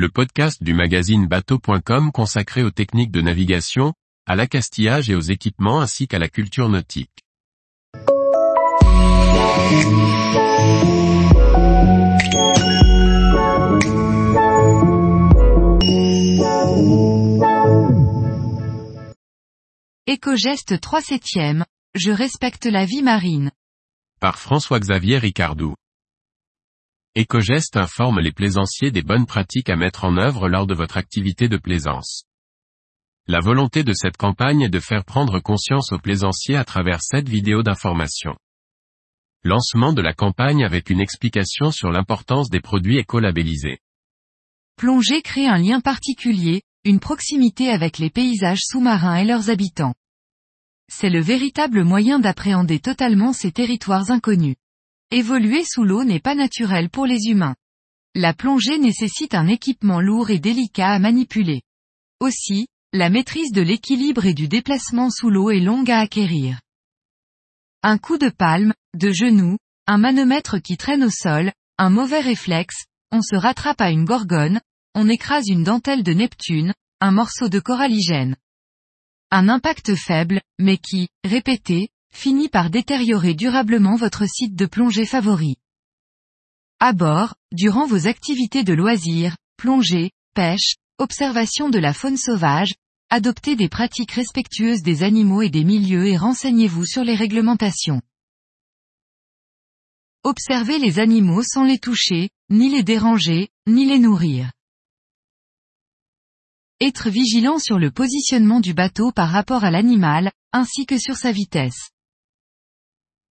le podcast du magazine bateau.com consacré aux techniques de navigation, à l'accastillage et aux équipements ainsi qu'à la culture nautique. Éco-geste 3 septième, je respecte la vie marine. Par François-Xavier Ricardou. Ecogest informe les plaisanciers des bonnes pratiques à mettre en œuvre lors de votre activité de plaisance. La volonté de cette campagne est de faire prendre conscience aux plaisanciers à travers cette vidéo d'information. Lancement de la campagne avec une explication sur l'importance des produits écolabellisés. Plonger crée un lien particulier, une proximité avec les paysages sous-marins et leurs habitants. C'est le véritable moyen d'appréhender totalement ces territoires inconnus. Évoluer sous l'eau n'est pas naturel pour les humains. La plongée nécessite un équipement lourd et délicat à manipuler. Aussi, la maîtrise de l'équilibre et du déplacement sous l'eau est longue à acquérir. Un coup de palme, de genou, un manomètre qui traîne au sol, un mauvais réflexe, on se rattrape à une gorgone, on écrase une dentelle de Neptune, un morceau de coralligène. Un impact faible, mais qui, répété, finit par détériorer durablement votre site de plongée favori. À bord, durant vos activités de loisirs, plongée, pêche, observation de la faune sauvage, adoptez des pratiques respectueuses des animaux et des milieux et renseignez-vous sur les réglementations. Observez les animaux sans les toucher, ni les déranger, ni les nourrir. Être vigilant sur le positionnement du bateau par rapport à l'animal, ainsi que sur sa vitesse.